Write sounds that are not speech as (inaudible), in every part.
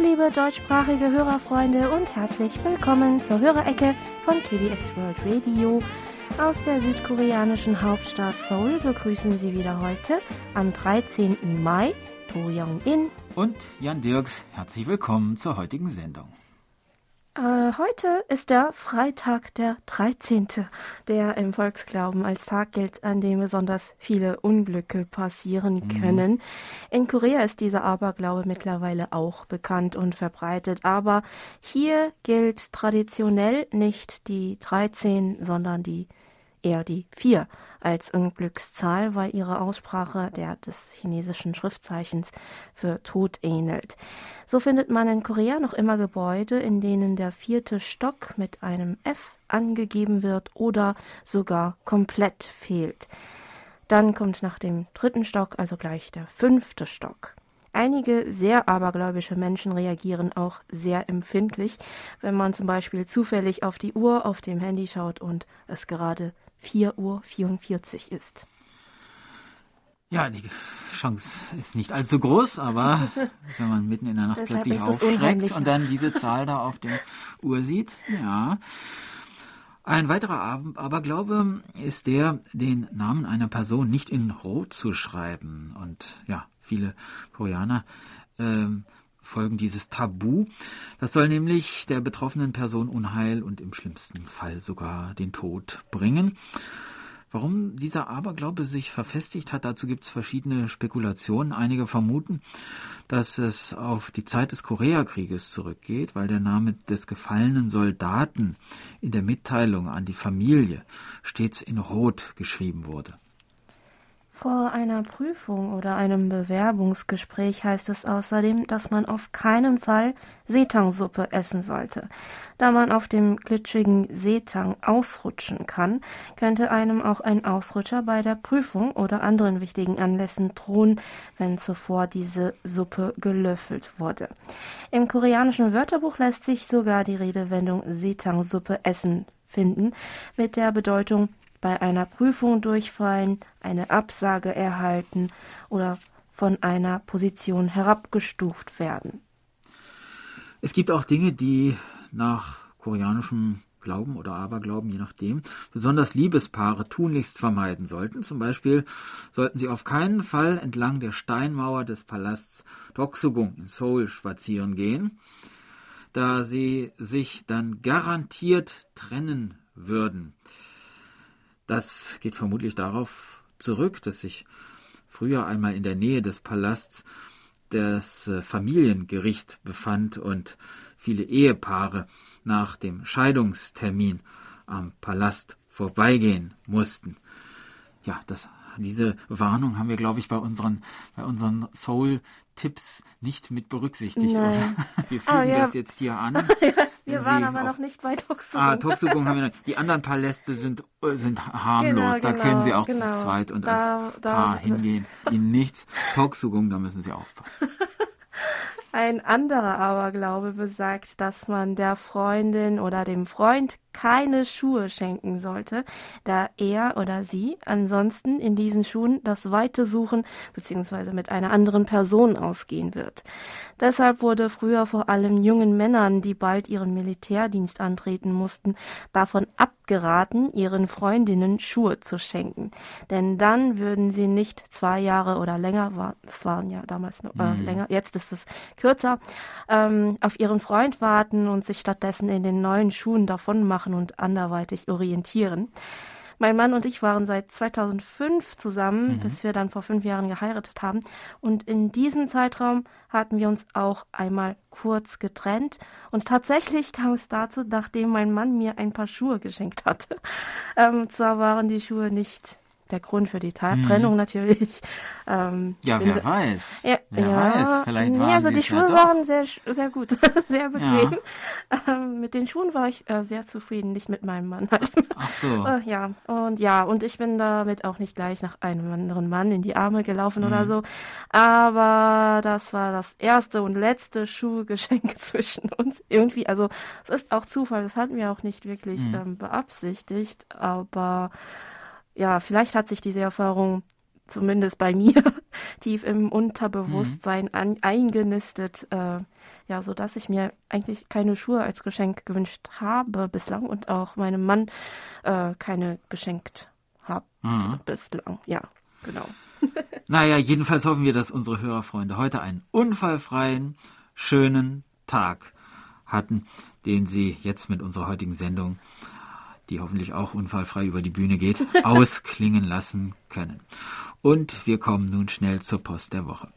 Liebe deutschsprachige Hörerfreunde und herzlich willkommen zur Hörerecke von KBS World Radio. Aus der südkoreanischen Hauptstadt Seoul begrüßen Sie wieder heute am 13. Mai To Young-in und Jan Dirks. Herzlich willkommen zur heutigen Sendung. Äh, heute ist der Freitag der 13., der im Volksglauben als Tag gilt, an dem besonders viele Unglücke passieren mhm. können. Mhm. In Korea ist dieser Aberglaube mittlerweile auch bekannt und verbreitet, aber hier gilt traditionell nicht die 13, sondern die eher die 4 als Unglückszahl, weil ihre Aussprache der des chinesischen Schriftzeichens für Tod ähnelt. So findet man in Korea noch immer Gebäude, in denen der vierte Stock mit einem F angegeben wird oder sogar komplett fehlt. Dann kommt nach dem dritten Stock also gleich der fünfte Stock. Einige sehr abergläubische Menschen reagieren auch sehr empfindlich, wenn man zum Beispiel zufällig auf die Uhr auf dem Handy schaut und es gerade 4.44 Uhr ist. Ja, die Chance ist nicht allzu groß, aber (laughs) wenn man mitten in der Nacht plötzlich aufschreckt und dann diese Zahl da auf der Uhr sieht, ja. Ein weiterer Aberglaube ist der, den Namen einer Person nicht in Rot zu schreiben. Und ja, viele Koreaner ähm, folgen dieses Tabu. Das soll nämlich der betroffenen Person Unheil und im schlimmsten Fall sogar den Tod bringen. Warum dieser Aberglaube sich verfestigt hat, dazu gibt es verschiedene Spekulationen. Einige vermuten, dass es auf die Zeit des Koreakrieges zurückgeht, weil der Name des gefallenen Soldaten in der Mitteilung an die Familie stets in Rot geschrieben wurde. Vor einer Prüfung oder einem Bewerbungsgespräch heißt es außerdem, dass man auf keinen Fall Seetangsuppe essen sollte. Da man auf dem glitschigen Seetang ausrutschen kann, könnte einem auch ein Ausrutscher bei der Prüfung oder anderen wichtigen Anlässen drohen, wenn zuvor diese Suppe gelöffelt wurde. Im koreanischen Wörterbuch lässt sich sogar die Redewendung Seetangsuppe essen finden, mit der Bedeutung bei einer Prüfung durchfallen, eine Absage erhalten oder von einer Position herabgestuft werden. Es gibt auch Dinge, die nach koreanischem Glauben oder Aberglauben, je nachdem, besonders Liebespaare tunlichst vermeiden sollten. Zum Beispiel sollten sie auf keinen Fall entlang der Steinmauer des Palasts Doksugung in Seoul spazieren gehen, da sie sich dann garantiert trennen würden. Das geht vermutlich darauf zurück, dass sich früher einmal in der Nähe des Palasts das äh, Familiengericht befand und viele Ehepaare nach dem Scheidungstermin am Palast vorbeigehen mussten. Ja, das, diese Warnung haben wir, glaube ich, bei unseren, bei unseren Soul Tipps nicht mit berücksichtigt. Wir fügen oh, ja. das jetzt hier an. (laughs) wir waren aber noch nicht bei Toxugung. Ah, Toxugung haben wir noch. Die anderen Paläste sind, äh, sind harmlos. Genau, da genau, können Sie auch genau. zu zweit und da, als da, Paar hingehen. Ihnen nichts. Toxugung, da müssen Sie aufpassen. (laughs) Ein anderer Aberglaube besagt, dass man der Freundin oder dem Freund keine Schuhe schenken sollte, da er oder sie ansonsten in diesen Schuhen das Weite suchen bzw. mit einer anderen Person ausgehen wird. Deshalb wurde früher vor allem jungen Männern, die bald ihren Militärdienst antreten mussten, davon abgeraten, ihren Freundinnen Schuhe zu schenken. Denn dann würden sie nicht zwei Jahre oder länger, das waren ja damals noch, äh, mhm. länger, jetzt ist es kürzer, ähm, auf ihren Freund warten und sich stattdessen in den neuen Schuhen davon machen und anderweitig orientieren. Mein Mann und ich waren seit 2005 zusammen, mhm. bis wir dann vor fünf Jahren geheiratet haben. Und in diesem Zeitraum hatten wir uns auch einmal kurz getrennt. Und tatsächlich kam es dazu, nachdem mein Mann mir ein paar Schuhe geschenkt hatte. (laughs) Ähm, zwar waren die Schuhe nicht der Grund für die Ta hm. Trennung natürlich. Ähm, ja, wer weiß. Ja, wer ja, weiß. Vielleicht nee, waren also die Schuhe ja waren sehr, sehr gut, (laughs) sehr bequem. Ja. Ähm, mit den Schuhen war ich äh, sehr zufrieden, nicht mit meinem Mann halt. Ach so. (laughs) Äh, ja, und ja, und ich bin damit auch nicht gleich nach einem anderen Mann in die Arme gelaufen hm. oder so. Aber das war das erste und letzte Schuhgeschenk (laughs) zwischen uns. Irgendwie, also es ist auch Zufall, das hatten wir auch nicht wirklich hm. ähm, beabsichtigt, aber ja, vielleicht hat sich diese Erfahrung zumindest bei mir, (laughs) tief im Unterbewusstsein mhm. an, eingenistet, äh, ja, so dass ich mir eigentlich keine Schuhe als Geschenk gewünscht habe bislang und auch meinem Mann äh, keine geschenkt habe mhm. bislang. Ja, genau. (laughs) naja, jedenfalls hoffen wir, dass unsere Hörerfreunde heute einen unfallfreien, schönen Tag hatten, den sie jetzt mit unserer heutigen Sendung die hoffentlich auch unfallfrei über die Bühne geht, (laughs) ausklingen lassen können. Und wir kommen nun schnell zur Post der Woche.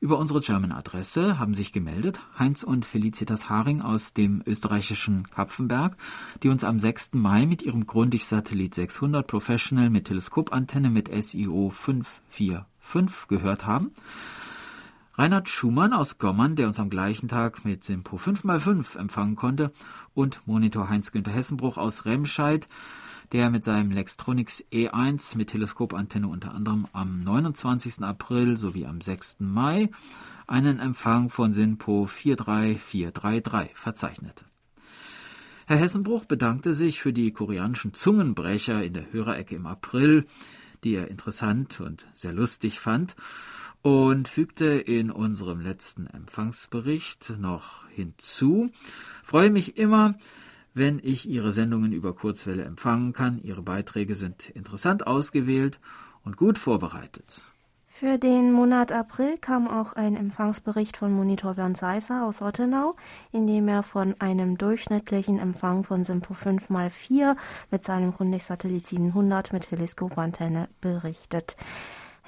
Über unsere German-Adresse haben sich gemeldet Heinz und Felicitas Haring aus dem österreichischen Kapfenberg, die uns am 6. Mai mit ihrem Grundig-Satellit 600 Professional mit Teleskopantenne mit SIO 545 gehört haben. Reinhard Schumann aus Gommern, der uns am gleichen Tag mit Simpo 5x5 empfangen konnte, und Monitor Heinz-Günther Hessenbruch aus Remscheid, der mit seinem Lextronics E1 mit Teleskopantenne unter anderem am 29. April sowie am 6. Mai einen Empfang von SINPO 43433 verzeichnete. Herr Hessenbruch bedankte sich für die koreanischen Zungenbrecher in der Hörerecke im April, die er interessant und sehr lustig fand, und fügte in unserem letzten Empfangsbericht noch hinzu, freue mich immer, wenn ich Ihre Sendungen über Kurzwelle empfangen kann. Ihre Beiträge sind interessant ausgewählt und gut vorbereitet. Für den Monat April kam auch ein Empfangsbericht von Monitor Bernd Seisser aus Ottenau, in dem er von einem durchschnittlichen Empfang von Simpo 5x4 mit seinem Grundig-Satellit 700 mit Teleskopantenne berichtet.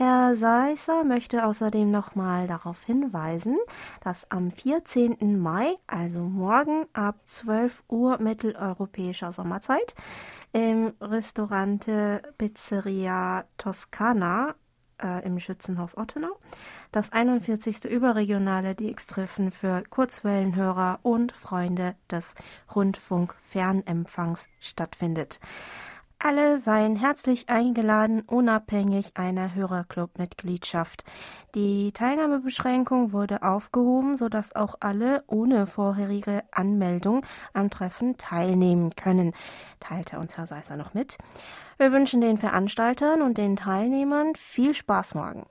Herr Seisser möchte außerdem nochmal darauf hinweisen, dass am 14. Mai, also morgen ab 12 Uhr mitteleuropäischer Sommerzeit, im Restaurante Pizzeria Toscana äh, im Schützenhaus Ottenau das 41. überregionale DX-Treffen für Kurzwellenhörer und Freunde des Rundfunkfernempfangs stattfindet. Alle seien herzlich eingeladen, unabhängig einer Hörerclub-Mitgliedschaft. Die Teilnahmebeschränkung wurde aufgehoben, sodass auch alle ohne vorherige Anmeldung am Treffen teilnehmen können, teilte uns Herr Seisser noch mit. Wir wünschen den Veranstaltern und den Teilnehmern viel Spaß morgen.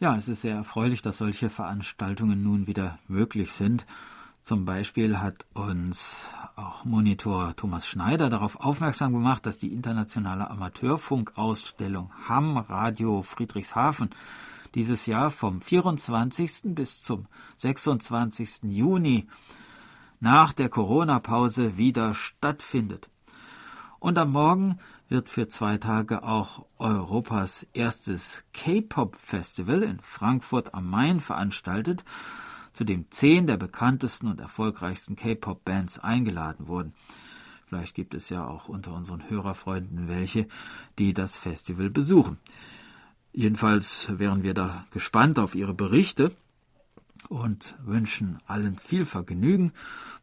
Ja, es ist sehr erfreulich, dass solche Veranstaltungen nun wieder möglich sind. Zum Beispiel hat uns auch Monitor Thomas Schneider darauf aufmerksam gemacht, dass die internationale Amateurfunkausstellung Hamm Radio Friedrichshafen dieses Jahr vom 24. bis zum 26. Juni nach der Corona-Pause wieder stattfindet. Und am Morgen wird für zwei Tage auch Europas erstes K-Pop-Festival in Frankfurt am Main veranstaltet zu dem zehn der bekanntesten und erfolgreichsten K-Pop-Bands eingeladen wurden. Vielleicht gibt es ja auch unter unseren Hörerfreunden welche, die das Festival besuchen. Jedenfalls wären wir da gespannt auf Ihre Berichte und wünschen allen viel Vergnügen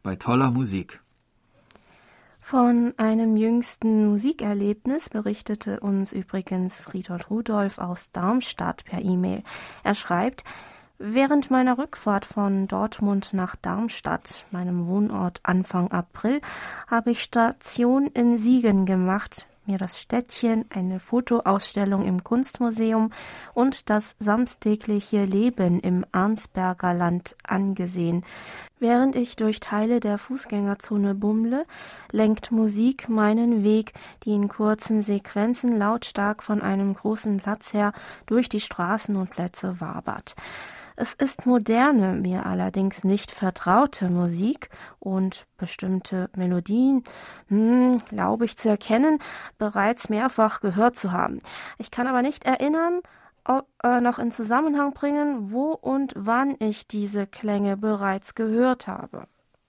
bei toller Musik. Von einem jüngsten Musikerlebnis berichtete uns übrigens Friedhold Rudolf aus Darmstadt per E-Mail. Er schreibt, Während meiner Rückfahrt von Dortmund nach Darmstadt, meinem Wohnort Anfang April, habe ich Station in Siegen gemacht, mir das Städtchen, eine Fotoausstellung im Kunstmuseum und das samstägliche Leben im Arnsberger Land angesehen. Während ich durch Teile der Fußgängerzone bummle, lenkt Musik meinen Weg, die in kurzen Sequenzen lautstark von einem großen Platz her durch die Straßen und Plätze wabert. Es ist moderne, mir allerdings nicht vertraute Musik und bestimmte Melodien, hm, glaube ich zu erkennen, bereits mehrfach gehört zu haben. Ich kann aber nicht erinnern, ob, äh, noch in Zusammenhang bringen, wo und wann ich diese Klänge bereits gehört habe.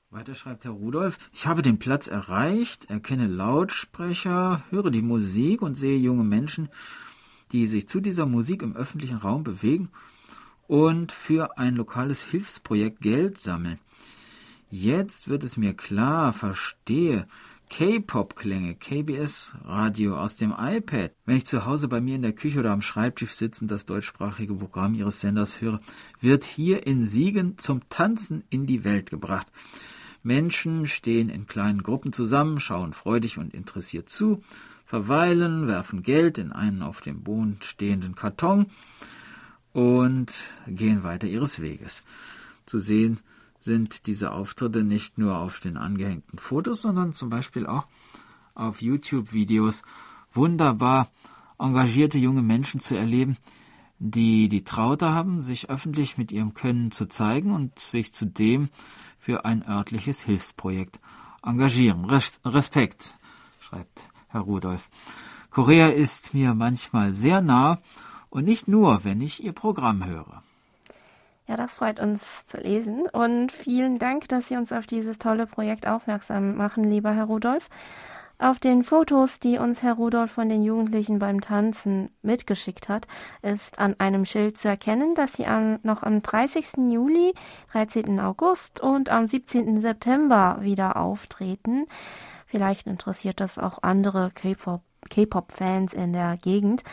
Weiter schreibt Herr Rudolf, ich habe den Platz erreicht, erkenne Lautsprecher, höre die Musik und sehe junge Menschen, die sich zu dieser Musik im öffentlichen Raum bewegen und für ein lokales Hilfsprojekt Geld sammeln. Jetzt wird es mir klar, verstehe. K-Pop-Klänge, KBS-Radio aus dem iPad. Wenn ich zu Hause bei mir in der Küche oder am Schreibtisch sitzend das deutschsprachige Programm Ihres Senders höre, wird hier in Siegen zum Tanzen in die Welt gebracht. Menschen stehen in kleinen Gruppen zusammen, schauen freudig und interessiert zu, verweilen, werfen Geld in einen auf dem Boden stehenden Karton und gehen weiter ihres Weges. Zu sehen sind diese Auftritte nicht nur auf den angehängten Fotos, sondern zum Beispiel auch auf YouTube-Videos wunderbar engagierte junge Menschen zu erleben, die die Traute haben, sich öffentlich mit ihrem Können zu zeigen und sich zudem für ein örtliches Hilfsprojekt engagieren. Res Respekt, schreibt Herr Rudolf. Korea ist mir manchmal sehr nah und nicht nur, wenn ich Ihr Programm höre. Ja, das freut uns zu lesen und vielen Dank, dass Sie uns auf dieses tolle Projekt aufmerksam machen, lieber Herr Rudolf. Auf den Fotos, die uns Herr Rudolf von den Jugendlichen beim Tanzen mitgeschickt hat, ist an einem Schild zu erkennen, dass sie am, noch am 30. Juli, 13. August und am 17. September wieder auftreten. Vielleicht interessiert das auch andere K-Pop-Fans in der Gegend.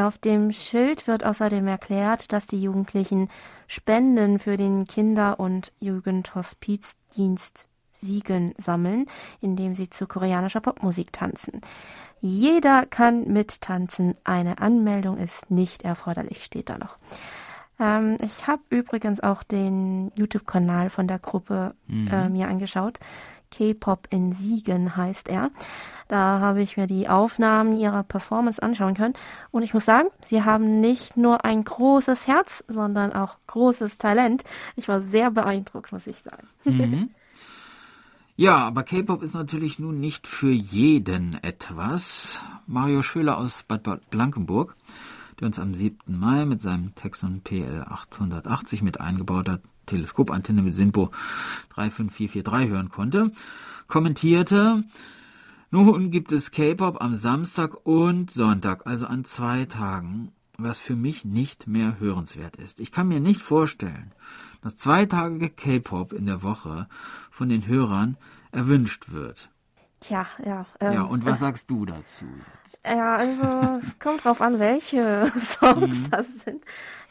Auf dem Schild wird außerdem erklärt, dass die Jugendlichen Spenden für den Kinder- und Jugendhospizdienst Siegen sammeln, indem sie zu koreanischer Popmusik tanzen. Jeder kann mittanzen. Eine Anmeldung ist nicht erforderlich, steht da noch. Ähm, ich habe übrigens auch den YouTube-Kanal von der Gruppe mhm. äh, mir angeschaut. K-Pop in Siegen heißt er. Da habe ich mir die Aufnahmen ihrer Performance anschauen können. Und ich muss sagen, sie haben nicht nur ein großes Herz, sondern auch großes Talent. Ich war sehr beeindruckt, muss ich sagen. Mhm. Ja, aber K-Pop ist natürlich nun nicht für jeden etwas. Mario Schöler aus Bad Blankenburg, der uns am 7. Mai mit seinem Texon PL 880 mit eingebauter Teleskopantenne mit SINPO 35443 hören konnte, kommentierte, nun gibt es K-Pop am Samstag und Sonntag, also an zwei Tagen, was für mich nicht mehr hörenswert ist. Ich kann mir nicht vorstellen, dass zweitagige K-Pop in der Woche von den Hörern erwünscht wird. Tja, ja. Ähm, ja, und was sagst du dazu? Jetzt? (laughs) Ja, also es kommt drauf an, welche (laughs) Songs mhm. das sind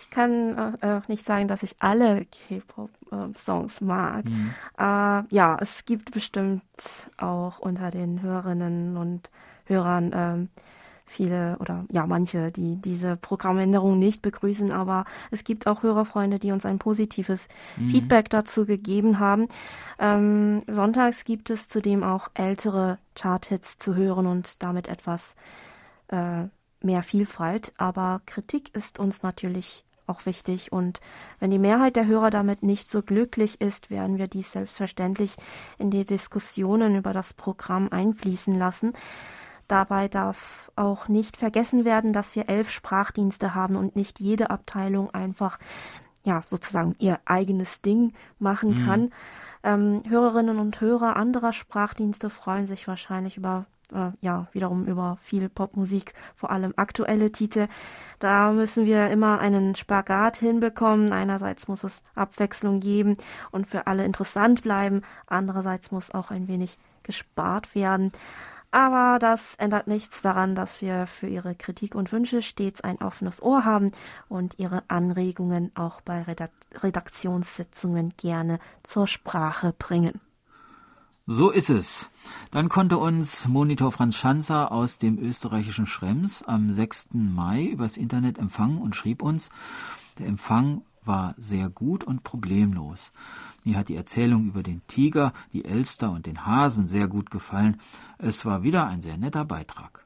kann äh, auch nicht sagen, dass ich alle K-Pop-Songs mag. Mhm. Äh, ja, es gibt bestimmt auch unter den Hörerinnen und Hörern ähm, viele oder ja manche, die diese Programmänderung nicht begrüßen, aber es gibt auch Hörerfreunde, die uns ein positives mhm. Feedback dazu gegeben haben. Ähm, sonntags gibt es zudem auch ältere Charthits zu hören und damit etwas äh, mehr Vielfalt, aber Kritik ist uns natürlich auch wichtig. Und wenn die Mehrheit der Hörer damit nicht so glücklich ist, werden wir dies selbstverständlich in die Diskussionen über das Programm einfließen lassen. Dabei darf auch nicht vergessen werden, dass wir elf Sprachdienste haben und nicht jede Abteilung einfach ja sozusagen ihr eigenes Ding machen mhm. kann. Ähm, Hörerinnen und Hörer anderer Sprachdienste freuen sich wahrscheinlich über äh, ja, wiederum über viel Popmusik, vor allem aktuelle Titel. Da müssen wir immer einen Spagat hinbekommen. Einerseits muss es Abwechslung geben und für alle interessant bleiben. Andererseits muss auch ein wenig gespart werden. Aber das ändert nichts daran, dass wir für Ihre Kritik und Wünsche stets ein offenes Ohr haben und Ihre Anregungen auch bei Redaktionssitzungen gerne zur Sprache bringen. So ist es. Dann konnte uns Monitor Franz Schanzer aus dem österreichischen Schrems am 6. Mai übers Internet empfangen und schrieb uns, der Empfang war sehr gut und problemlos. Mir hat die Erzählung über den Tiger, die Elster und den Hasen sehr gut gefallen. Es war wieder ein sehr netter Beitrag.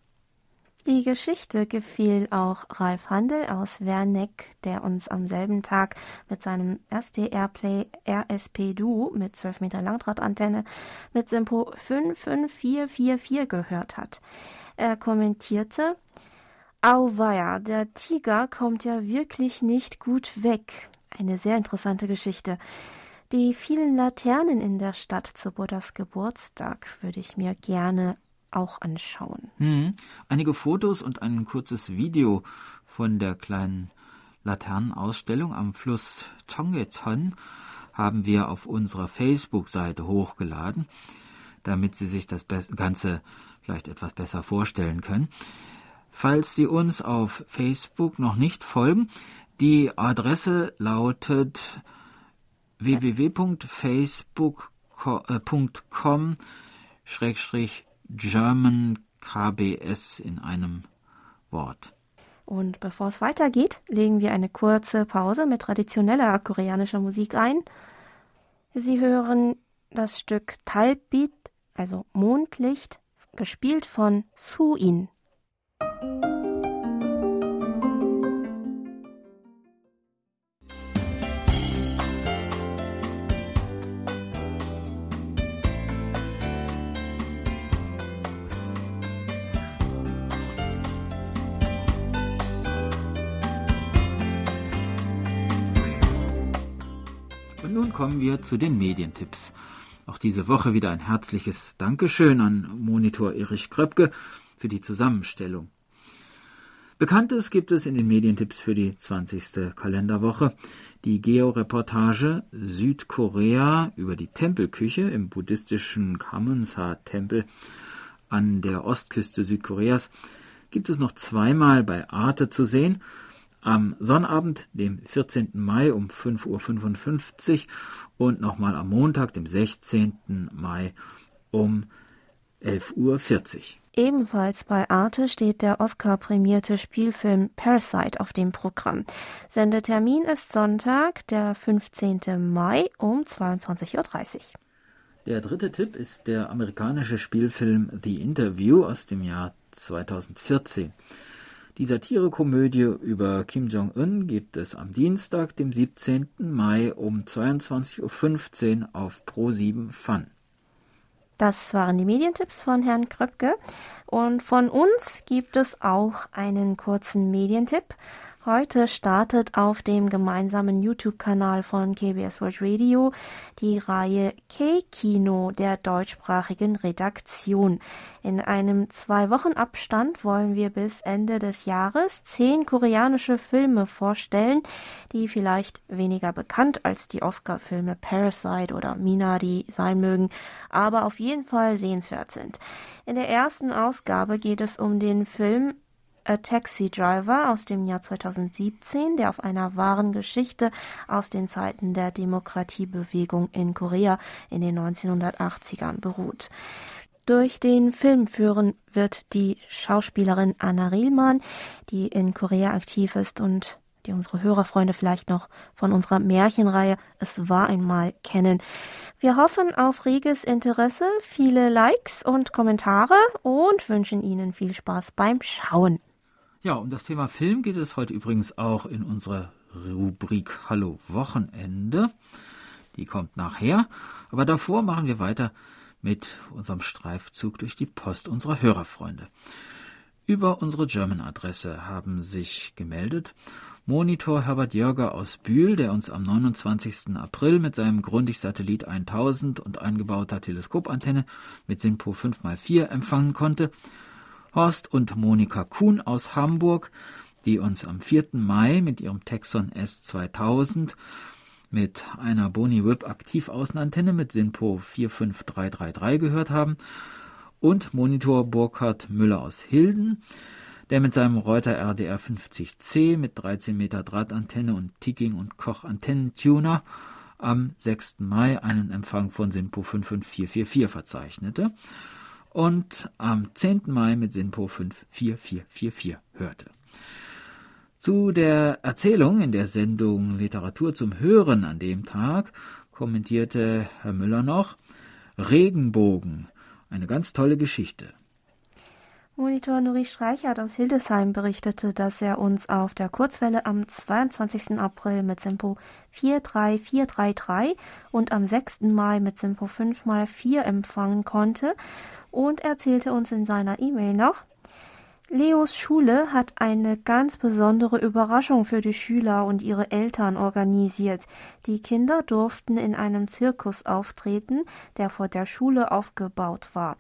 Die Geschichte gefiel auch Ralf Handel aus Werneck, der uns am selben Tag mit seinem SDR-Play RSP Duo mit 12 Meter Langdrahtantenne mit Simpo 55444 gehört hat. Er kommentierte, Auweia, der Tiger kommt ja wirklich nicht gut weg. Eine sehr interessante Geschichte. Die vielen Laternen in der Stadt zu Buddhas Geburtstag würde ich mir gerne auch anschauen. Hm. Einige Fotos und ein kurzes Video von der kleinen Laternenausstellung am Fluss Tongeton haben wir auf unserer Facebook-Seite hochgeladen, damit Sie sich das Ganze vielleicht etwas besser vorstellen können. Falls Sie uns auf Facebook noch nicht folgen, die Adresse lautet www.facebook.com German KBS in einem Wort. Und bevor es weitergeht, legen wir eine kurze Pause mit traditioneller koreanischer Musik ein. Sie hören das Stück Talbit, also Mondlicht, gespielt von Su-in. Kommen wir zu den Medientipps. Auch diese Woche wieder ein herzliches Dankeschön an Monitor Erich Kröpke für die Zusammenstellung. Bekanntes gibt es in den Medientipps für die 20. Kalenderwoche. Die Georeportage Südkorea über die Tempelküche im buddhistischen Kamunsa-Tempel an der Ostküste Südkoreas gibt es noch zweimal bei Arte zu sehen am Sonnabend, dem 14. Mai um 5.55 Uhr und nochmal am Montag, dem 16. Mai um 11.40 Uhr. Ebenfalls bei Arte steht der Oscar-prämierte Spielfilm Parasite auf dem Programm. Sendetermin ist Sonntag, der 15. Mai um 22.30 Uhr. Der dritte Tipp ist der amerikanische Spielfilm The Interview aus dem Jahr 2014. Die Satirekomödie über Kim Jong-un gibt es am Dienstag, dem 17. Mai um 22.15 Uhr auf Pro7 Fun. Das waren die Medientipps von Herrn Kröpke. Und von uns gibt es auch einen kurzen Medientipp. Heute startet auf dem gemeinsamen YouTube-Kanal von KBS World Radio die Reihe K-Kino der deutschsprachigen Redaktion. In einem zwei Wochen Abstand wollen wir bis Ende des Jahres zehn koreanische Filme vorstellen, die vielleicht weniger bekannt als die Oscar-Filme Parasite oder Minari sein mögen, aber auf jeden Fall sehenswert sind. In der ersten Ausgabe geht es um den Film A Taxi Driver aus dem Jahr 2017, der auf einer wahren Geschichte aus den Zeiten der Demokratiebewegung in Korea in den 1980ern beruht. Durch den Film führen wird die Schauspielerin Anna Rielmann, die in Korea aktiv ist und die unsere Hörerfreunde vielleicht noch von unserer Märchenreihe Es war einmal kennen. Wir hoffen auf reges Interesse, viele Likes und Kommentare und wünschen Ihnen viel Spaß beim Schauen. Ja, um das Thema Film geht es heute übrigens auch in unserer Rubrik Hallo Wochenende. Die kommt nachher. Aber davor machen wir weiter mit unserem Streifzug durch die Post unserer Hörerfreunde. Über unsere German-Adresse haben sich gemeldet Monitor Herbert Jörger aus Bühl, der uns am 29. April mit seinem Grundig-Satellit 1000 und eingebauter Teleskopantenne mit SINPO 5x4 empfangen konnte Horst und Monika Kuhn aus Hamburg, die uns am 4. Mai mit ihrem Texon S2000 mit einer Boni Whip Aktivaußenantenne mit SINPO 45333 gehört haben und Monitor Burkhard Müller aus Hilden, der mit seinem Reuter RDR 50C mit 13 Meter Drahtantenne und Ticking und Koch Antennentuner am 6. Mai einen Empfang von SINPO 55444 verzeichnete und am 10. Mai mit SINPO 54444 hörte. Zu der Erzählung in der Sendung Literatur zum Hören an dem Tag kommentierte Herr Müller noch Regenbogen, eine ganz tolle Geschichte. Monitor Nuri Streichert aus Hildesheim berichtete, dass er uns auf der Kurzwelle am 22. April mit Simpo 43433 und am 6. Mai mit Simpo 5x4 empfangen konnte und erzählte uns in seiner E-Mail noch, Leos Schule hat eine ganz besondere Überraschung für die Schüler und ihre Eltern organisiert. Die Kinder durften in einem Zirkus auftreten, der vor der Schule aufgebaut war.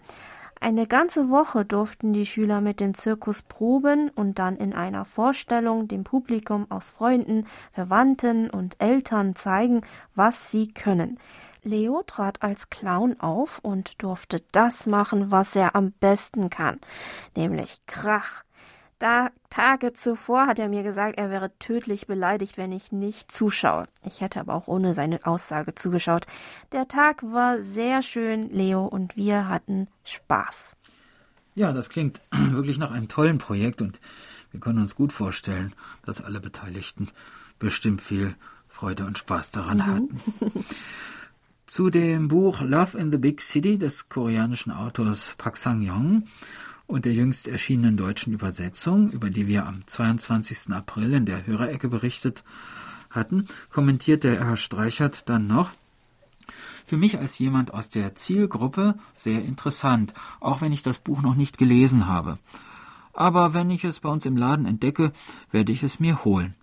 Eine ganze Woche durften die Schüler mit dem Zirkus proben und dann in einer Vorstellung dem Publikum aus Freunden, Verwandten und Eltern zeigen, was sie können. Leo trat als Clown auf und durfte das machen, was er am besten kann, nämlich Krach. Da Tage zuvor hat er mir gesagt, er wäre tödlich beleidigt, wenn ich nicht zuschaue. Ich hätte aber auch ohne seine Aussage zugeschaut. Der Tag war sehr schön, Leo und wir hatten Spaß. Ja, das klingt (clears throat) wirklich nach einem tollen Projekt und wir können uns gut vorstellen, dass alle Beteiligten bestimmt viel Freude und Spaß daran mhm. hatten. Zu dem Buch Love in the Big City des koreanischen Autors Park Sang-yong und der jüngst erschienenen deutschen Übersetzung, über die wir am 22. April in der Hörerecke berichtet hatten, kommentiert der Herr Streichert dann noch, für mich als jemand aus der Zielgruppe sehr interessant, auch wenn ich das Buch noch nicht gelesen habe. Aber wenn ich es bei uns im Laden entdecke, werde ich es mir holen.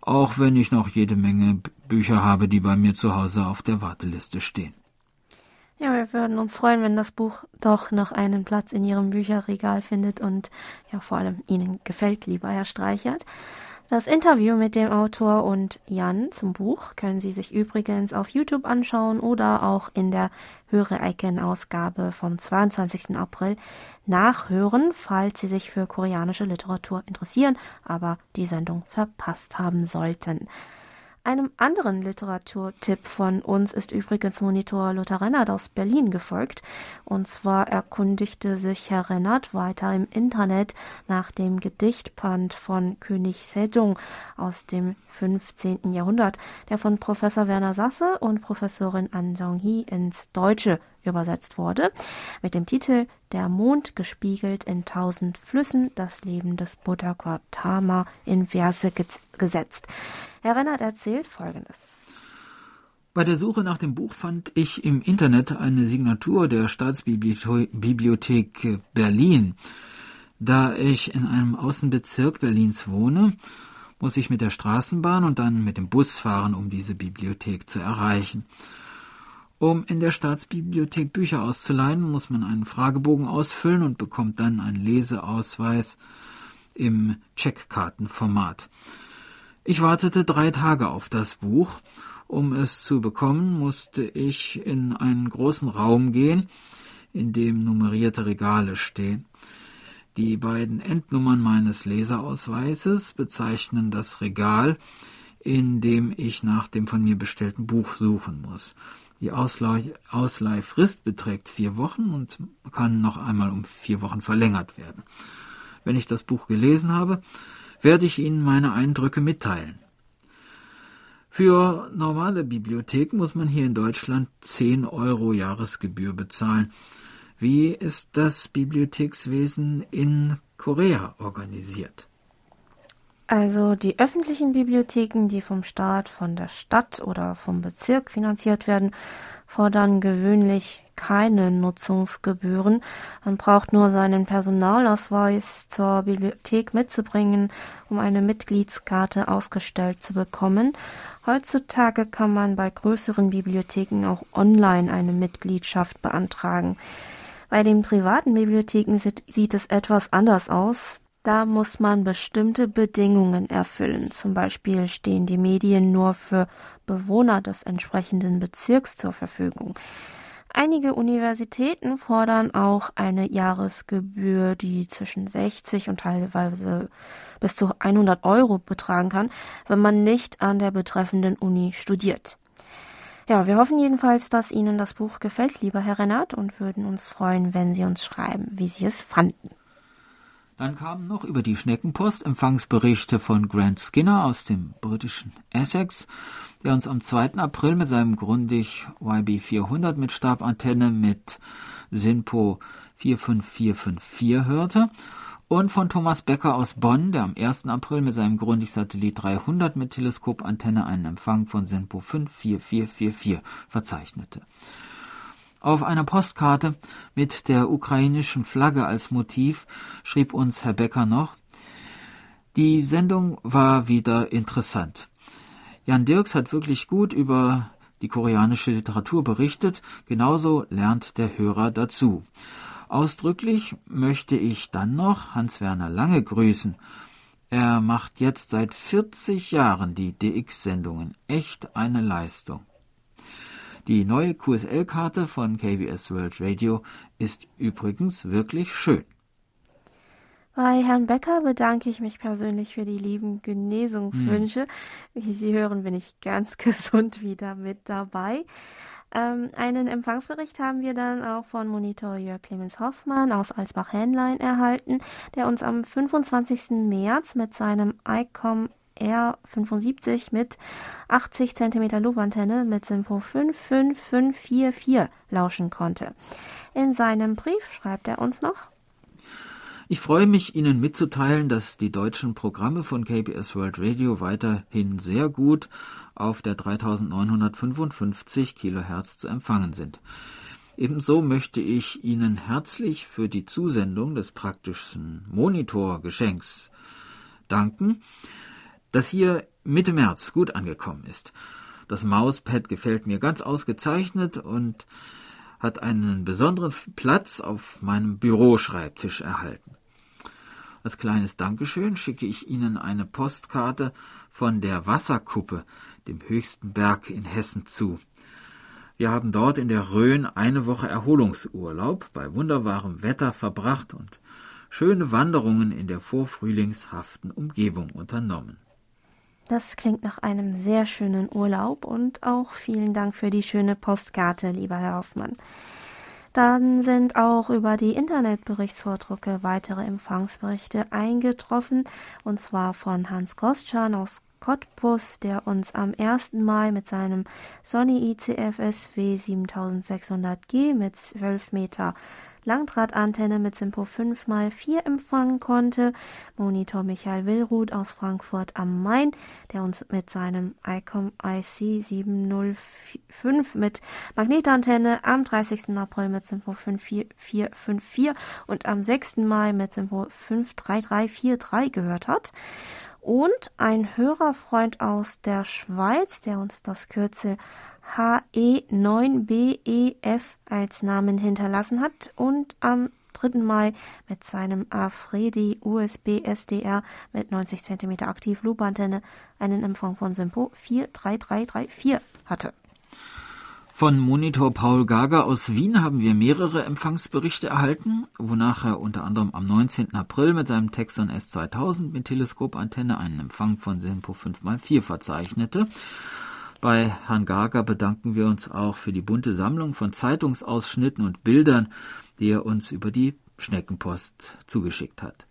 Auch wenn ich noch jede Menge Bücher habe, die bei mir zu Hause auf der Warteliste stehen. Ja, wir würden uns freuen, wenn das Buch doch noch einen Platz in Ihrem Bücherregal findet und ja vor allem Ihnen gefällt, lieber Herr Streichert. Das Interview mit dem Autor und Jan zum Buch können Sie sich übrigens auf YouTube anschauen oder auch in der Höre-Icon-Ausgabe vom 22. April nachhören, falls Sie sich für koreanische Literatur interessieren, aber die Sendung verpasst haben sollten. Einem anderen Literaturtipp von uns ist übrigens Monitor Lothar Rennert aus Berlin gefolgt. Und zwar erkundigte sich Herr Rennert weiter im Internet nach dem Gedichtband von König Sejong aus dem 15. Jahrhundert, der von Professor Werner Sasse und Professorin An Jong-hee ins Deutsche übersetzt wurde, mit dem Titel Der Mond gespiegelt in tausend Flüssen, das Leben des Buddha Tama in Verse gesetzt. Herr Rennert erzählt Folgendes. Bei der Suche nach dem Buch fand ich im Internet eine Signatur der Staatsbibliothek Berlin. Da ich in einem Außenbezirk Berlins wohne, muss ich mit der Straßenbahn und dann mit dem Bus fahren, um diese Bibliothek zu erreichen. Um in der Staatsbibliothek Bücher auszuleihen, muss man einen Fragebogen ausfüllen und bekommt dann einen Leseausweis im Checkkartenformat. Ich wartete drei Tage auf das Buch. Um es zu bekommen, musste ich in einen großen Raum gehen, in dem nummerierte Regale stehen. Die beiden Endnummern meines Leserausweises bezeichnen das Regal, in dem ich nach dem von mir bestellten Buch suchen muss. Die Ausleih Ausleihfrist beträgt vier Wochen und kann noch einmal um vier Wochen verlängert werden. Wenn ich das Buch gelesen habe, werde ich Ihnen meine Eindrücke mitteilen. Für normale Bibliotheken muss man hier in Deutschland 10 Euro Jahresgebühr bezahlen. Wie ist das Bibliothekswesen in Korea organisiert? Also die öffentlichen Bibliotheken, die vom Staat, von der Stadt oder vom Bezirk finanziert werden, fordern gewöhnlich keine Nutzungsgebühren. Man braucht nur seinen Personalausweis zur Bibliothek mitzubringen, um eine Mitgliedskarte ausgestellt zu bekommen. Heutzutage kann man bei größeren Bibliotheken auch online eine Mitgliedschaft beantragen. Bei den privaten Bibliotheken sieht es etwas anders aus. Da muss man bestimmte Bedingungen erfüllen. Zum Beispiel stehen die Medien nur für Bewohner des entsprechenden Bezirks zur Verfügung. Einige Universitäten fordern auch eine Jahresgebühr, die zwischen 60 und teilweise bis zu 100 Euro betragen kann, wenn man nicht an der betreffenden Uni studiert. Ja, wir hoffen jedenfalls, dass Ihnen das Buch gefällt, lieber Herr Rennert, und würden uns freuen, wenn Sie uns schreiben, wie Sie es fanden. Dann kamen noch über die Schneckenpost Empfangsberichte von Grant Skinner aus dem britischen Essex, der uns am 2. April mit seinem Grundig YB400 mit Stabantenne mit SINPO 45454 hörte und von Thomas Becker aus Bonn, der am 1. April mit seinem Grundig Satellit 300 mit Teleskopantenne einen Empfang von SINPO 54444 verzeichnete. Auf einer Postkarte mit der ukrainischen Flagge als Motiv schrieb uns Herr Becker noch, die Sendung war wieder interessant. Jan Dirks hat wirklich gut über die koreanische Literatur berichtet, genauso lernt der Hörer dazu. Ausdrücklich möchte ich dann noch Hans-Werner Lange grüßen. Er macht jetzt seit 40 Jahren die DX-Sendungen. Echt eine Leistung. Die neue QSL-Karte von KBS World Radio ist übrigens wirklich schön. Bei Herrn Becker bedanke ich mich persönlich für die lieben Genesungswünsche. Hm. Wie Sie hören, bin ich ganz (laughs) gesund wieder mit dabei. Ähm, einen Empfangsbericht haben wir dann auch von Monitor Jörg Clemens Hoffmann aus Alsbach-Hähnlein erhalten, der uns am 25. März mit seinem ICOM R75 mit 80 cm Lobantenne mit Simpo 55544 lauschen konnte. In seinem Brief schreibt er uns noch, ich freue mich, Ihnen mitzuteilen, dass die deutschen Programme von KBS World Radio weiterhin sehr gut auf der 3955 Kilohertz zu empfangen sind. Ebenso möchte ich Ihnen herzlich für die Zusendung des praktischen Monitorgeschenks danken, das hier Mitte März gut angekommen ist. Das Mauspad gefällt mir ganz ausgezeichnet und hat einen besonderen Platz auf meinem Büroschreibtisch erhalten. Als kleines Dankeschön schicke ich Ihnen eine Postkarte von der Wasserkuppe, dem höchsten Berg in Hessen, zu. Wir haben dort in der Rhön eine Woche Erholungsurlaub bei wunderbarem Wetter verbracht und schöne Wanderungen in der vorfrühlingshaften Umgebung unternommen. Das klingt nach einem sehr schönen Urlaub und auch vielen Dank für die schöne Postkarte, lieber Herr Hoffmann. Dann sind auch über die Internetberichtsvordrucke weitere Empfangsberichte eingetroffen, und zwar von Hans Kostschan aus Cottbus, der uns am 1. Mai mit seinem Sony ICFS W7600G mit 12 Meter Langdrahtantenne mit Simpo 5x4 empfangen konnte. Monitor Michael Willruth aus Frankfurt am Main, der uns mit seinem ICOM IC 705 mit Magnetantenne am 30. April mit Simpo 54454 und am 6. Mai mit Simpo 53343 gehört hat und ein Hörerfreund aus der Schweiz, der uns das Kürzel HE9BEF als Namen hinterlassen hat und am 3. Mai mit seinem Afridi USB SDR mit 90 cm Aktiv-Loop-Antenne einen Empfang von Simpo 43334 hatte. Von Monitor Paul Gager aus Wien haben wir mehrere Empfangsberichte erhalten, wonach er unter anderem am 19. April mit seinem Texon S2000 mit Teleskopantenne einen Empfang von Simpo 5x4 verzeichnete. Bei Herrn Gager bedanken wir uns auch für die bunte Sammlung von Zeitungsausschnitten und Bildern, die er uns über die Schneckenpost zugeschickt hat.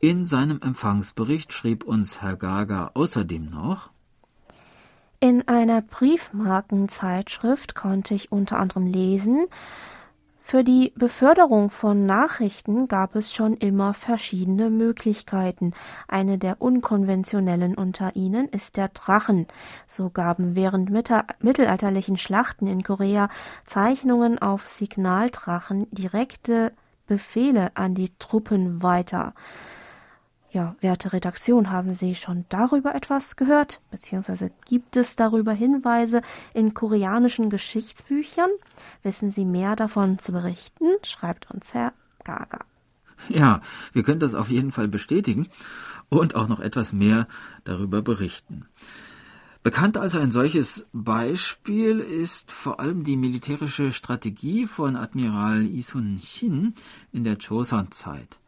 In seinem Empfangsbericht schrieb uns Herr Gager außerdem noch In einer Briefmarkenzeitschrift konnte ich unter anderem lesen, für die Beförderung von Nachrichten gab es schon immer verschiedene Möglichkeiten. Eine der unkonventionellen unter ihnen ist der Drachen. So gaben während mittelalterlichen Schlachten in Korea Zeichnungen auf Signaldrachen direkte Befehle an die Truppen weiter. Ja, werte Redaktion, haben Sie schon darüber etwas gehört? Beziehungsweise gibt es darüber Hinweise in koreanischen Geschichtsbüchern? Wissen Sie mehr davon zu berichten? Schreibt uns Herr Gaga. Ja, wir können das auf jeden Fall bestätigen und auch noch etwas mehr darüber berichten. Bekannt als ein solches Beispiel ist vor allem die militärische Strategie von Admiral Isun Shin in der Joseon-Zeit.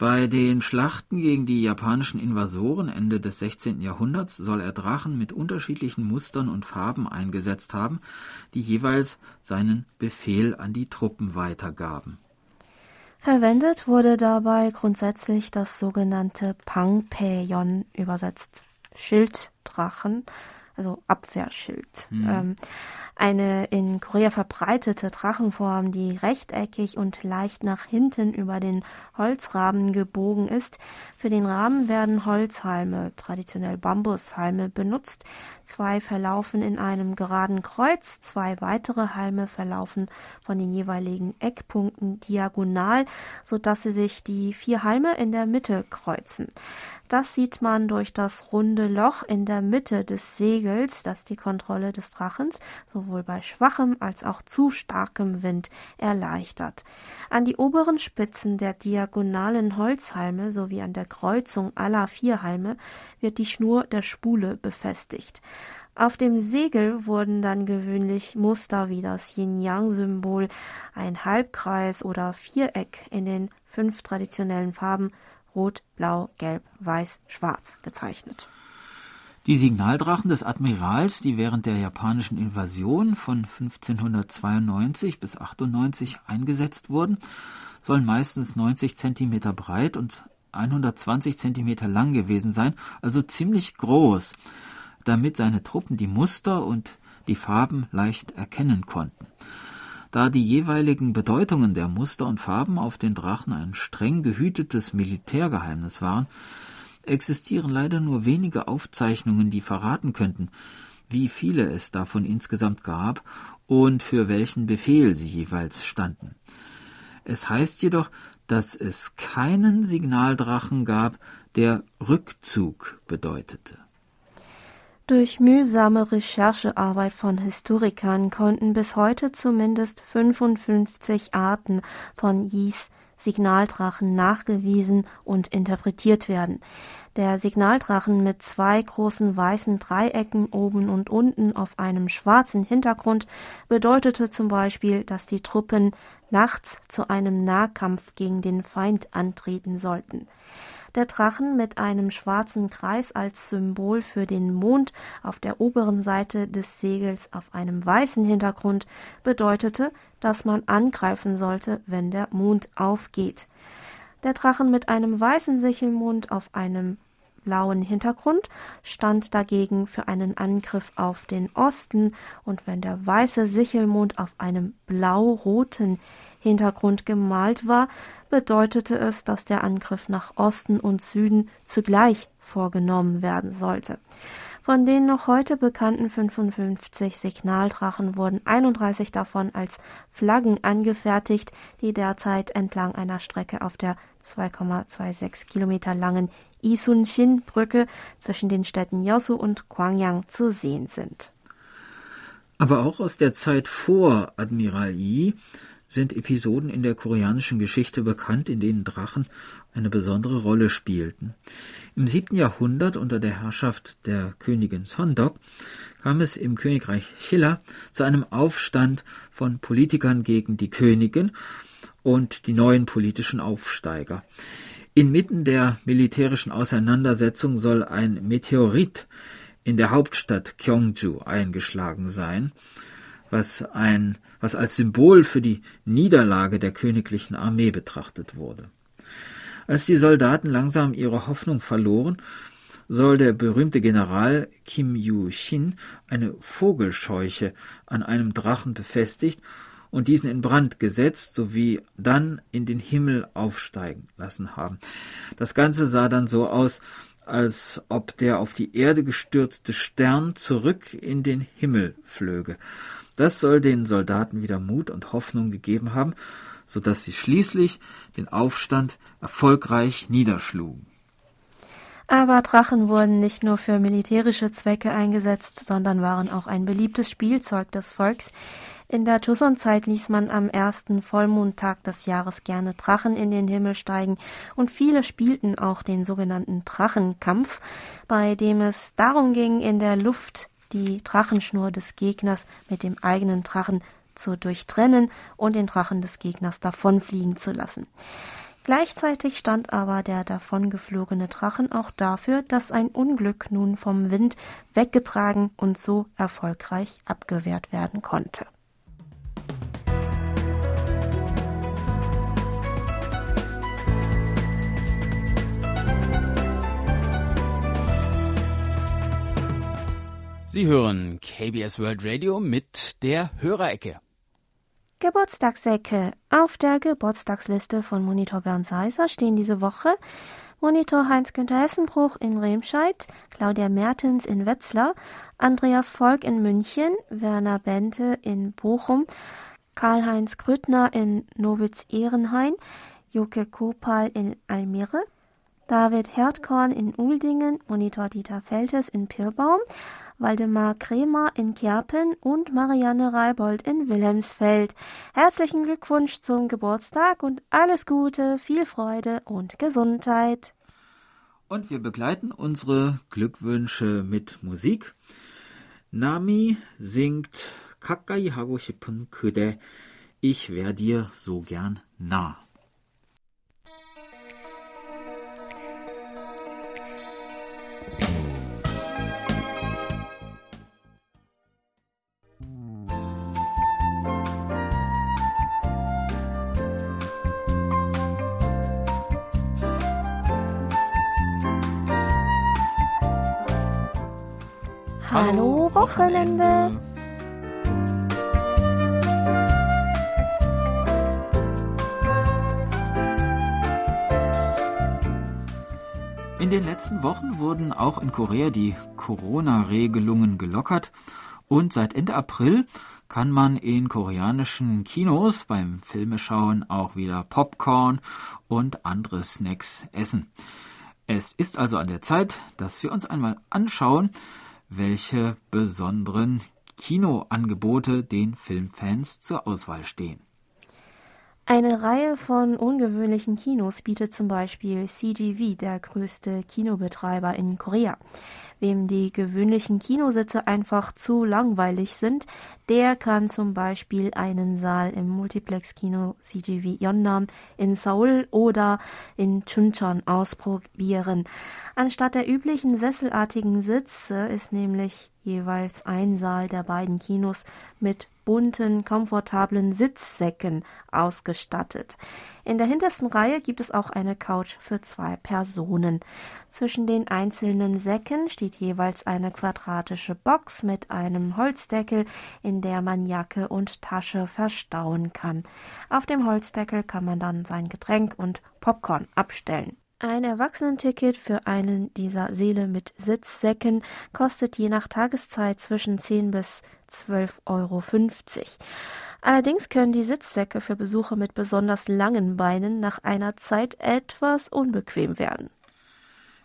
Bei den Schlachten gegen die japanischen Invasoren Ende des 16. Jahrhunderts soll er Drachen mit unterschiedlichen Mustern und Farben eingesetzt haben, die jeweils seinen Befehl an die Truppen weitergaben. Verwendet wurde dabei grundsätzlich das sogenannte Pangpeyon, übersetzt Schilddrachen, also Abwehrschild. Mhm. Ähm, eine in Korea verbreitete Drachenform, die rechteckig und leicht nach hinten über den Holzrahmen gebogen ist. Für den Rahmen werden Holzhalme, traditionell Bambushalme, benutzt. Zwei verlaufen in einem geraden Kreuz, zwei weitere Halme verlaufen von den jeweiligen Eckpunkten diagonal, so dass sie sich die vier Halme in der Mitte kreuzen. Das sieht man durch das runde Loch in der Mitte des Segels, das die Kontrolle des Drachens sowohl bei schwachem als auch zu starkem Wind erleichtert. An die oberen Spitzen der diagonalen Holzhalme sowie an der Kreuzung aller vier Halme wird die Schnur der Spule befestigt. Auf dem Segel wurden dann gewöhnlich Muster wie das Yin-Yang-Symbol, ein Halbkreis oder Viereck in den fünf traditionellen Farben Rot, Blau, Gelb, Weiß, Schwarz gezeichnet. Die Signaldrachen des Admirals, die während der japanischen Invasion von 1592 bis 98 eingesetzt wurden, sollen meistens 90 Zentimeter breit und 120 Zentimeter lang gewesen sein, also ziemlich groß, damit seine Truppen die Muster und die Farben leicht erkennen konnten. Da die jeweiligen Bedeutungen der Muster und Farben auf den Drachen ein streng gehütetes Militärgeheimnis waren, existieren leider nur wenige Aufzeichnungen, die verraten könnten, wie viele es davon insgesamt gab und für welchen Befehl sie jeweils standen. Es heißt jedoch, dass es keinen Signaldrachen gab, der Rückzug bedeutete. Durch mühsame Recherchearbeit von Historikern konnten bis heute zumindest 55 Arten von Yis Signaldrachen nachgewiesen und interpretiert werden. Der Signaldrachen mit zwei großen weißen Dreiecken oben und unten auf einem schwarzen Hintergrund bedeutete zum Beispiel, dass die Truppen nachts zu einem Nahkampf gegen den Feind antreten sollten der Drachen mit einem schwarzen Kreis als Symbol für den Mond auf der oberen Seite des Segels auf einem weißen Hintergrund bedeutete, dass man angreifen sollte, wenn der Mond aufgeht. Der Drachen mit einem weißen Sichelmond auf einem blauen Hintergrund stand dagegen für einen Angriff auf den Osten, und wenn der weiße Sichelmond auf einem blau-roten Hintergrund gemalt war, bedeutete es, dass der Angriff nach Osten und Süden zugleich vorgenommen werden sollte. Von den noch heute bekannten 55 Signaldrachen wurden 31 davon als Flaggen angefertigt, die derzeit entlang einer Strecke auf der 2,26 Kilometer langen Isunshin-Brücke zwischen den Städten Yosu und Gwangyang zu sehen sind. Aber auch aus der Zeit vor Admiral Yi sind Episoden in der koreanischen Geschichte bekannt, in denen Drachen eine besondere Rolle spielten. Im siebten Jahrhundert unter der Herrschaft der Königin Sondok kam es im Königreich Chilla zu einem Aufstand von Politikern gegen die Königin und die neuen politischen Aufsteiger. Inmitten der militärischen Auseinandersetzung soll ein Meteorit in der Hauptstadt Gyeongju eingeschlagen sein was ein, was als Symbol für die Niederlage der königlichen Armee betrachtet wurde. Als die Soldaten langsam ihre Hoffnung verloren, soll der berühmte General Kim Yu-shin eine Vogelscheuche an einem Drachen befestigt und diesen in Brand gesetzt sowie dann in den Himmel aufsteigen lassen haben. Das Ganze sah dann so aus, als ob der auf die Erde gestürzte Stern zurück in den Himmel flöge. Das soll den Soldaten wieder Mut und Hoffnung gegeben haben, so dass sie schließlich den Aufstand erfolgreich niederschlugen. Aber Drachen wurden nicht nur für militärische Zwecke eingesetzt, sondern waren auch ein beliebtes Spielzeug des Volks. In der Joseon-Zeit ließ man am ersten Vollmondtag des Jahres gerne Drachen in den Himmel steigen und viele spielten auch den sogenannten Drachenkampf, bei dem es darum ging, in der Luft die Drachenschnur des Gegners mit dem eigenen Drachen zu durchtrennen und den Drachen des Gegners davonfliegen zu lassen. Gleichzeitig stand aber der davongeflogene Drachen auch dafür, dass ein Unglück nun vom Wind weggetragen und so erfolgreich abgewehrt werden konnte. Sie hören KBS World Radio mit der Hörerecke. Geburtstagsecke. Auf der Geburtstagsliste von Monitor Bernd Seiser stehen diese Woche Monitor Heinz-Günther Hessenbruch in Remscheid, Claudia Mertens in Wetzlar, Andreas Volk in München, Werner Bente in Bochum, Karl-Heinz Grüttner in Nowitz-Ehrenhain, Joke Kopal in Almere, David Herdkorn in Uldingen, Monitor Dieter Feltes in Pirbaum, Waldemar Kremer in Kerpen und Marianne Reibold in Wilhelmsfeld. Herzlichen Glückwunsch zum Geburtstag und alles Gute, viel Freude und Gesundheit. Und wir begleiten unsere Glückwünsche mit Musik. Nami singt Kakai hago 싶은 그대. Ich wär dir so gern nah. Hallo Wochenende. In den letzten Wochen wurden auch in Korea die Corona-Regelungen gelockert und seit Ende April kann man in koreanischen Kinos beim Filmeschauen auch wieder Popcorn und andere Snacks essen. Es ist also an der Zeit, dass wir uns einmal anschauen, welche besonderen Kinoangebote den Filmfans zur Auswahl stehen. Eine Reihe von ungewöhnlichen Kinos bietet zum Beispiel CGV, der größte Kinobetreiber in Korea. Wem die gewöhnlichen Kinositze einfach zu langweilig sind, der kann zum Beispiel einen Saal im Multiplex-Kino CGV Yeonnam in Seoul oder in Chuncheon ausprobieren. Anstatt der üblichen sesselartigen Sitze ist nämlich jeweils ein Saal der beiden Kinos mit bunten, komfortablen Sitzsäcken ausgestattet. In der hintersten Reihe gibt es auch eine Couch für zwei Personen. Zwischen den einzelnen Säcken steht jeweils eine quadratische Box mit einem Holzdeckel, in der man Jacke und Tasche verstauen kann. Auf dem Holzdeckel kann man dann sein Getränk und Popcorn abstellen. Ein Erwachsenenticket für einen dieser Seele mit Sitzsäcken kostet je nach Tageszeit zwischen 10 bis 12,50 Euro. Allerdings können die Sitzsäcke für Besucher mit besonders langen Beinen nach einer Zeit etwas unbequem werden.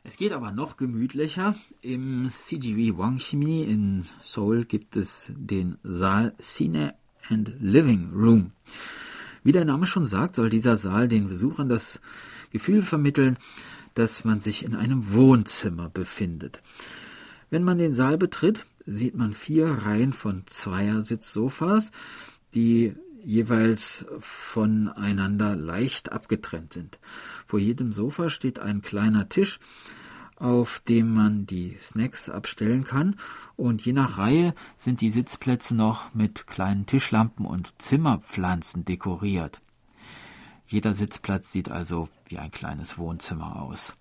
Es geht aber noch gemütlicher. Im CGV Wangshimi in Seoul gibt es den Saal Cine and Living Room. Wie der Name schon sagt, soll dieser Saal den Besuchern das Gefühl vermitteln, dass man sich in einem Wohnzimmer befindet. Wenn man den Saal betritt, sieht man vier Reihen von Zweiersitzsofas, die jeweils voneinander leicht abgetrennt sind. Vor jedem Sofa steht ein kleiner Tisch, auf dem man die Snacks abstellen kann, und je nach Reihe sind die Sitzplätze noch mit kleinen Tischlampen und Zimmerpflanzen dekoriert. Jeder Sitzplatz sieht also wie ein kleines Wohnzimmer aus.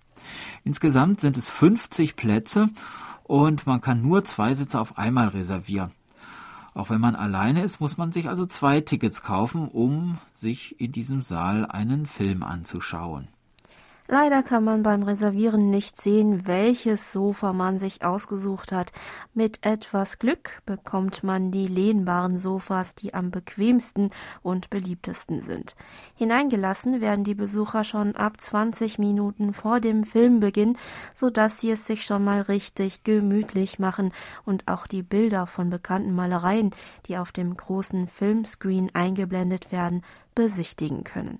Insgesamt sind es 50 Plätze und man kann nur zwei Sitze auf einmal reservieren. Auch wenn man alleine ist, muss man sich also zwei Tickets kaufen, um sich in diesem Saal einen Film anzuschauen. Leider kann man beim Reservieren nicht sehen, welches Sofa man sich ausgesucht hat. Mit etwas Glück bekommt man die lehnbaren Sofas, die am bequemsten und beliebtesten sind. Hineingelassen werden die Besucher schon ab 20 Minuten vor dem Filmbeginn, so dass sie es sich schon mal richtig gemütlich machen und auch die Bilder von bekannten Malereien, die auf dem großen Filmscreen eingeblendet werden, besichtigen können.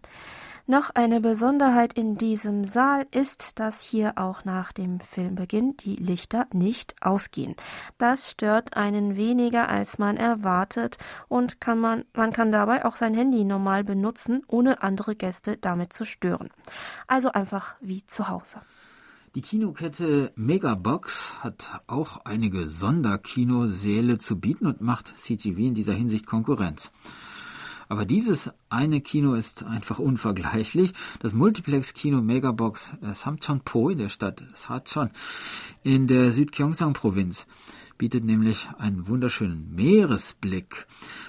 Noch eine Besonderheit in diesem Saal ist, dass hier auch nach dem Filmbeginn die Lichter nicht ausgehen. Das stört einen weniger, als man erwartet und kann man, man kann dabei auch sein Handy normal benutzen, ohne andere Gäste damit zu stören. Also einfach wie zu Hause. Die Kinokette Megabox hat auch einige Sonderkinosäle zu bieten und macht CGV in dieser Hinsicht Konkurrenz. Aber dieses eine Kino ist einfach unvergleichlich. Das Multiplex-Kino Megabox äh, Samcheonpo in der Stadt Sachon in der Südgyeongsang-Provinz bietet nämlich einen wunderschönen Meeresblick.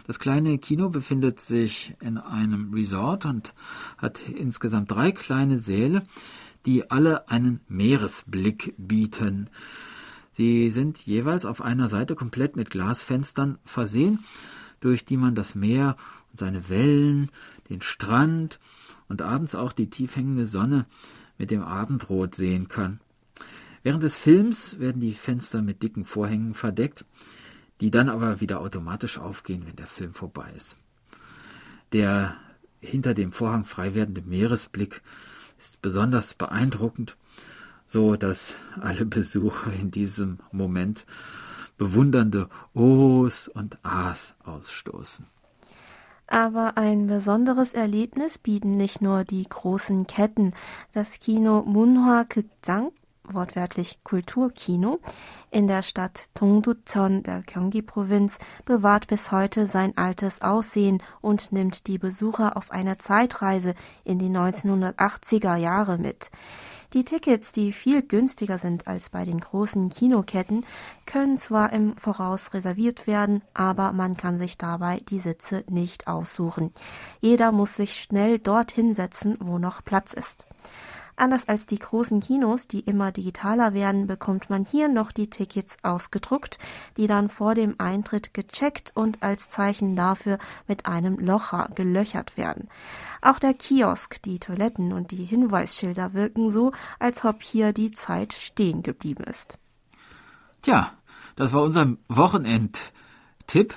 Das kleine Kino befindet sich in einem Resort und hat insgesamt drei kleine Säle, die alle einen Meeresblick bieten. Sie sind jeweils auf einer Seite komplett mit Glasfenstern versehen, durch die man das Meer seine Wellen, den Strand und abends auch die tief hängende Sonne mit dem Abendrot sehen kann. Während des Films werden die Fenster mit dicken Vorhängen verdeckt, die dann aber wieder automatisch aufgehen, wenn der Film vorbei ist. Der hinter dem Vorhang frei werdende Meeresblick ist besonders beeindruckend, so dass alle Besucher in diesem Moment bewundernde Ohs und Ahs ausstoßen. Aber ein besonderes Erlebnis bieten nicht nur die großen Ketten. Das Kino Munhwa Gukjang, wortwörtlich Kulturkino, in der Stadt Dongducheon der Gyeonggi-Provinz bewahrt bis heute sein altes Aussehen und nimmt die Besucher auf eine Zeitreise in die 1980er Jahre mit. Die Tickets, die viel günstiger sind als bei den großen Kinoketten, können zwar im Voraus reserviert werden, aber man kann sich dabei die Sitze nicht aussuchen. Jeder muss sich schnell dorthin setzen, wo noch Platz ist. Anders als die großen Kinos, die immer digitaler werden, bekommt man hier noch die Tickets ausgedruckt, die dann vor dem Eintritt gecheckt und als Zeichen dafür mit einem Locher gelöchert werden. Auch der Kiosk, die Toiletten und die Hinweisschilder wirken so, als ob hier die Zeit stehen geblieben ist. Tja, das war unser Wochenendtipp.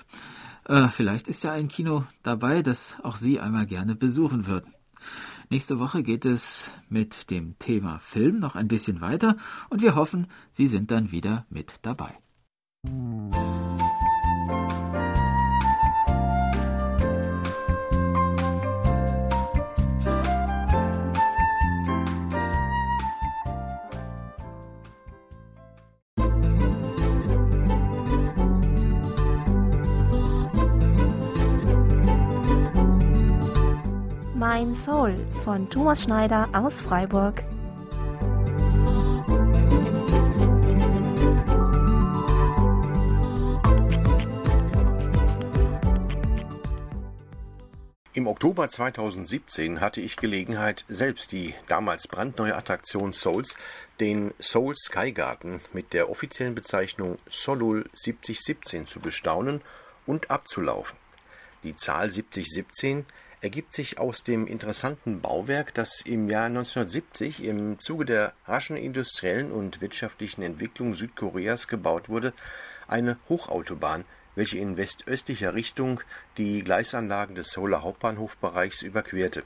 Äh, vielleicht ist ja ein Kino dabei, das auch Sie einmal gerne besuchen würden. Nächste Woche geht es mit dem Thema Film noch ein bisschen weiter und wir hoffen, Sie sind dann wieder mit dabei. Mein Soul von Thomas Schneider aus Freiburg. Im Oktober 2017 hatte ich Gelegenheit, selbst die damals brandneue Attraktion Souls, den Soul Sky Garden mit der offiziellen Bezeichnung Solul 7017 zu bestaunen und abzulaufen. Die Zahl 7017 ergibt sich aus dem interessanten Bauwerk, das im Jahr 1970 im Zuge der raschen industriellen und wirtschaftlichen Entwicklung Südkoreas gebaut wurde, eine Hochautobahn, welche in westöstlicher Richtung die Gleisanlagen des Seouler Hauptbahnhofbereichs überquerte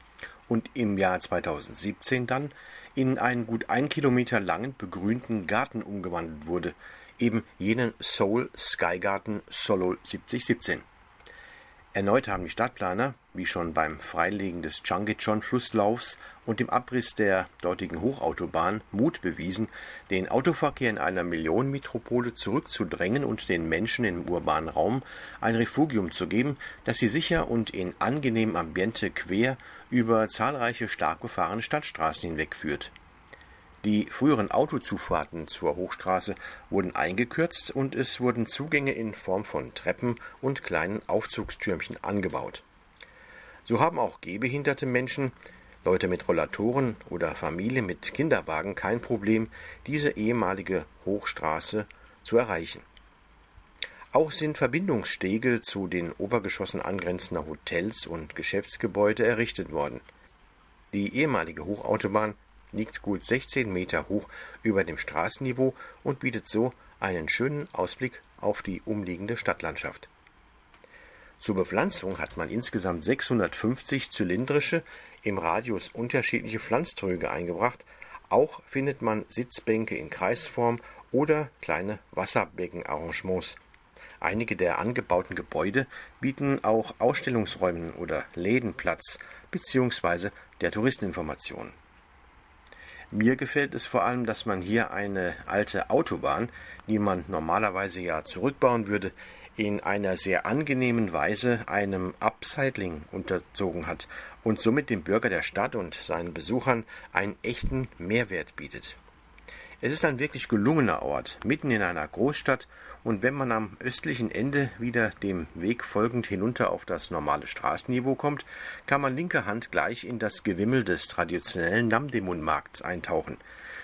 und im Jahr 2017 dann in einen gut ein Kilometer langen begrünten Garten umgewandelt wurde, eben jenen Seoul Sky Garden Solo 7017. Erneut haben die Stadtplaner, wie schon beim Freilegen des Changchon-Flusslaufs und dem Abriss der dortigen Hochautobahn, Mut bewiesen, den Autoverkehr in einer Millionenmetropole zurückzudrängen und den Menschen im urbanen Raum ein Refugium zu geben, das sie sicher und in angenehmem Ambiente quer über zahlreiche stark befahrene Stadtstraßen hinwegführt. Die früheren Autozufahrten zur Hochstraße wurden eingekürzt und es wurden Zugänge in Form von Treppen und kleinen Aufzugstürmchen angebaut. So haben auch gehbehinderte Menschen, Leute mit Rollatoren oder Familien mit Kinderwagen kein Problem, diese ehemalige Hochstraße zu erreichen. Auch sind Verbindungsstege zu den Obergeschossen angrenzender Hotels und Geschäftsgebäude errichtet worden. Die ehemalige Hochautobahn liegt gut 16 Meter hoch über dem Straßenniveau und bietet so einen schönen Ausblick auf die umliegende Stadtlandschaft. Zur Bepflanzung hat man insgesamt 650 zylindrische, im Radius unterschiedliche Pflanztröge eingebracht. Auch findet man Sitzbänke in Kreisform oder kleine Wasserbeckenarrangements. Einige der angebauten Gebäude bieten auch Ausstellungsräumen oder Läden Platz bzw. der Touristeninformation. Mir gefällt es vor allem, dass man hier eine alte Autobahn, die man normalerweise ja zurückbauen würde, in einer sehr angenehmen Weise einem Upcycling unterzogen hat und somit dem Bürger der Stadt und seinen Besuchern einen echten Mehrwert bietet. Es ist ein wirklich gelungener Ort, mitten in einer Großstadt, und wenn man am östlichen Ende wieder dem Weg folgend hinunter auf das normale Straßenniveau kommt, kann man linker Hand gleich in das Gewimmel des traditionellen Namdaemun-Markts eintauchen,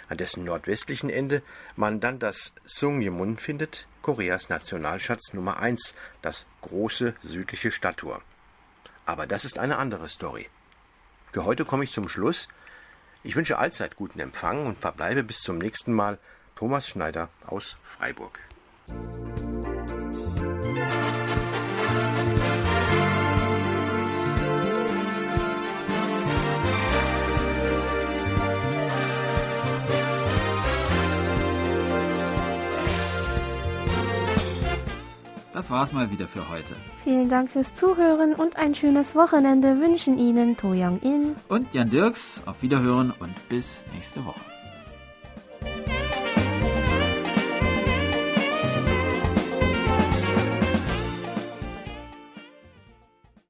an dessen nordwestlichen Ende man dann das Sungyemun findet, Koreas Nationalschatz Nummer 1, das große südliche Stadttor. Aber das ist eine andere Story. Für heute komme ich zum Schluss. Ich wünsche allzeit guten Empfang und verbleibe bis zum nächsten Mal. Thomas Schneider aus Freiburg. Das war's mal wieder für heute. Vielen Dank fürs Zuhören und ein schönes Wochenende wünschen Ihnen To Young In und Jan Dirks. Auf Wiederhören und bis nächste Woche.